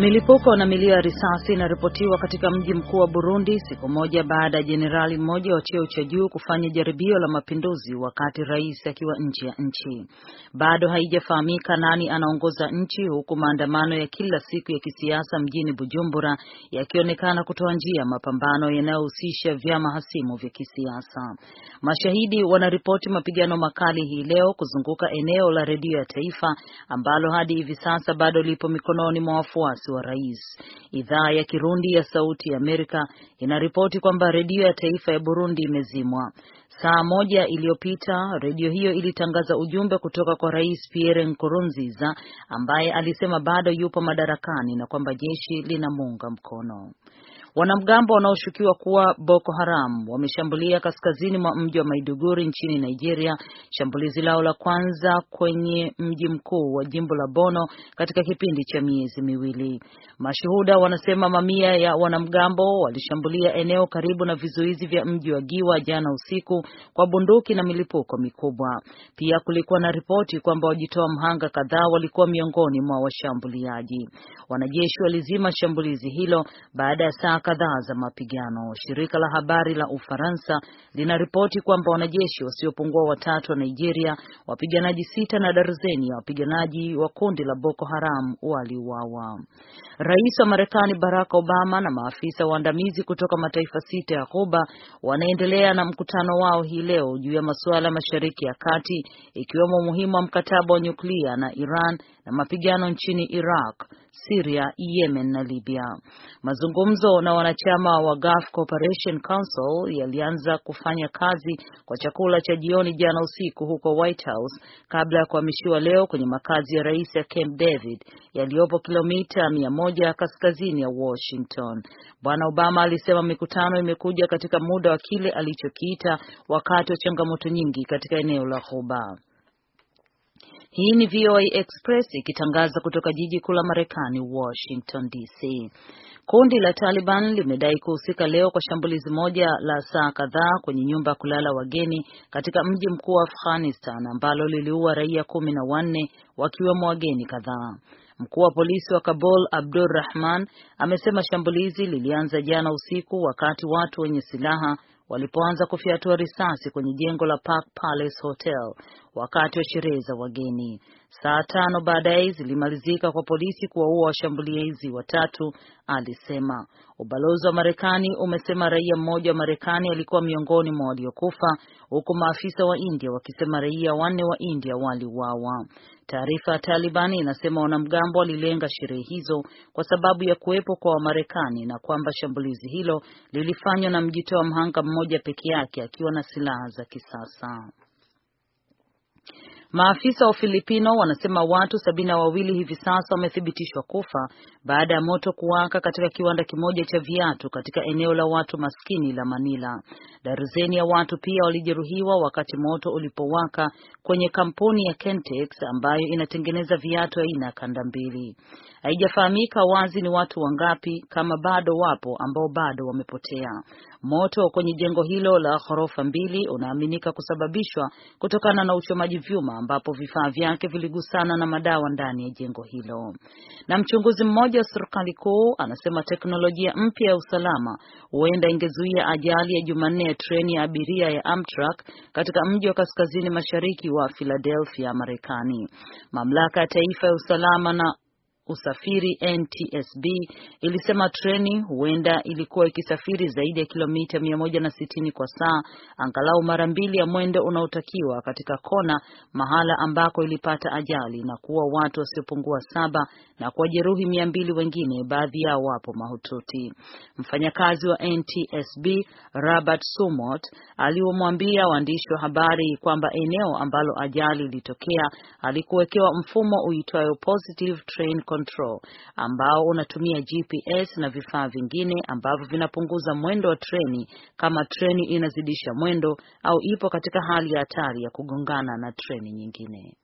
Milipuko na milio ya risasi inaripotiwa katika mji mkuu wa Burundi siku moja baada ya jenerali mmoja wa cheo cha juu kufanya jaribio la mapinduzi wakati rais akiwa nje ya nchi. Bado haijafahamika nani anaongoza nchi huku maandamano ya kila siku ya kisiasa mjini Bujumbura yakionekana kutoa njia mapambano yanayohusisha vyama hasimu vya kisiasa. Mashahidi wanaripoti mapigano makali hii leo kuzunguka eneo la redio ya taifa ambalo hadi hivi sasa bado lipo mikononi mwa wafuasi wa rais. Idhaa ya Kirundi ya Sauti ya Amerika inaripoti kwamba redio ya taifa ya Burundi imezimwa. Saa moja iliyopita redio hiyo ilitangaza ujumbe kutoka kwa Rais Pierre Nkurunziza ambaye alisema bado yupo madarakani na kwamba jeshi linamuunga mkono. Wanamgambo wanaoshukiwa kuwa Boko Haram wameshambulia kaskazini mwa mji wa Maiduguri nchini Nigeria, shambulizi lao la kwanza kwenye mji mkuu wa jimbo la Bono katika kipindi cha miezi miwili. Mashuhuda wanasema mamia ya wanamgambo walishambulia eneo karibu na vizuizi vya mji wa Giwa jana usiku kwa bunduki na milipuko mikubwa. Pia kulikuwa na ripoti kwamba wajitoa mhanga kadhaa walikuwa miongoni mwa washambuliaji. Wanajeshi walizima shambulizi hilo baada ya saa kadhaa za mapigano. Shirika la habari la Ufaransa linaripoti kwamba wanajeshi wasiopungua watatu wa Nigeria, wapiganaji sita na darzeni ya wapiganaji wa kundi la Boko Haram waliuawa. Rais wa Marekani Barack Obama na maafisa waandamizi kutoka mataifa sita ya Ghuba wanaendelea na mkutano wao hii leo juu ya masuala ya Mashariki ya Kati, ikiwemo umuhimu wa mkataba wa nyuklia na Iran na mapigano nchini Iraq, Syria, Yemen na Libya. Mazungumzo na wanachama wa Gulf Cooperation Council yalianza kufanya kazi kwa chakula cha jioni jana usiku huko White House kabla ya kuhamishiwa leo kwenye makazi ya rais ya Camp David yaliyopo kilomita mia moja kaskazini ya Washington. Bwana Obama alisema mikutano imekuja katika muda wa kile alichokiita wakati wa changamoto nyingi katika eneo la Ghuba. Hii ni VOA Express ikitangaza kutoka jiji kuu la Marekani, Washington DC. Kundi la Taliban limedai kuhusika leo kwa shambulizi moja la saa kadhaa kwenye nyumba ya kulala wageni katika mji mkuu wa Afghanistan ambalo liliua raia kumi na wanne wakiwemo wageni kadhaa. Mkuu wa polisi wa Kabul Abdur Rahman amesema shambulizi lilianza jana usiku wakati watu wenye silaha walipoanza kufyatua risasi kwenye jengo la Park Palace Hotel wakati wa sherehe za wageni. Saa tano baadaye zilimalizika kwa polisi kuwaua washambuliaji watatu, alisema. Ubalozi wa Marekani umesema raia mmoja wa Marekani alikuwa miongoni mwa waliokufa, huku maafisa wa India wakisema raia wanne wa India waliuawa. Taarifa ya Taliban inasema wanamgambo walilenga sherehe hizo kwa sababu ya kuwepo kwa Wamarekani na kwamba shambulizi hilo lilifanywa na mjitoa mhanga mmoja peke yake akiwa na silaha za kisasa. Maafisa wa Filipino wanasema watu sabini na wawili hivi sasa wamethibitishwa kufa baada ya moto kuwaka katika kiwanda kimoja cha viatu katika eneo la watu maskini la Manila. Darzeni ya watu pia walijeruhiwa wakati moto ulipowaka kwenye kampuni ya Kentex ambayo inatengeneza viatu aina ya kanda mbili. Haijafahamika wazi ni watu wangapi kama bado wapo ambao bado wamepotea. Moto kwenye jengo hilo la ghorofa mbili unaaminika kusababishwa kutokana na uchomaji vyuma ambapo vifaa vyake viligusana na madawa ndani ya jengo hilo. Na mchunguzi mmoja wa serikali kuu anasema teknolojia mpya ya usalama huenda ingezuia ajali ya Jumanne ya treni ya abiria ya Amtrak katika mji wa kaskazini mashariki wa Philadelphia, Marekani. Mamlaka ya taifa ya usalama na usafiri NTSB ilisema treni huenda ilikuwa ikisafiri zaidi ya kilomita 160 kwa saa, angalau mara mbili ya mwendo unaotakiwa katika kona, mahala ambako ilipata ajali na kuwa watu wasiopungua saba na kuwajeruhi mia mbili wengine, baadhi yao wapo mahututi. Mfanyakazi wa NTSB Robert Sumot aliomwambia waandishi wa habari kwamba eneo ambalo ajali ilitokea alikuwekewa mfumo uitwayo positive train control ambao unatumia GPS na vifaa vingine ambavyo vinapunguza mwendo wa treni kama treni inazidisha mwendo au ipo katika hali ya hatari ya kugongana na treni nyingine.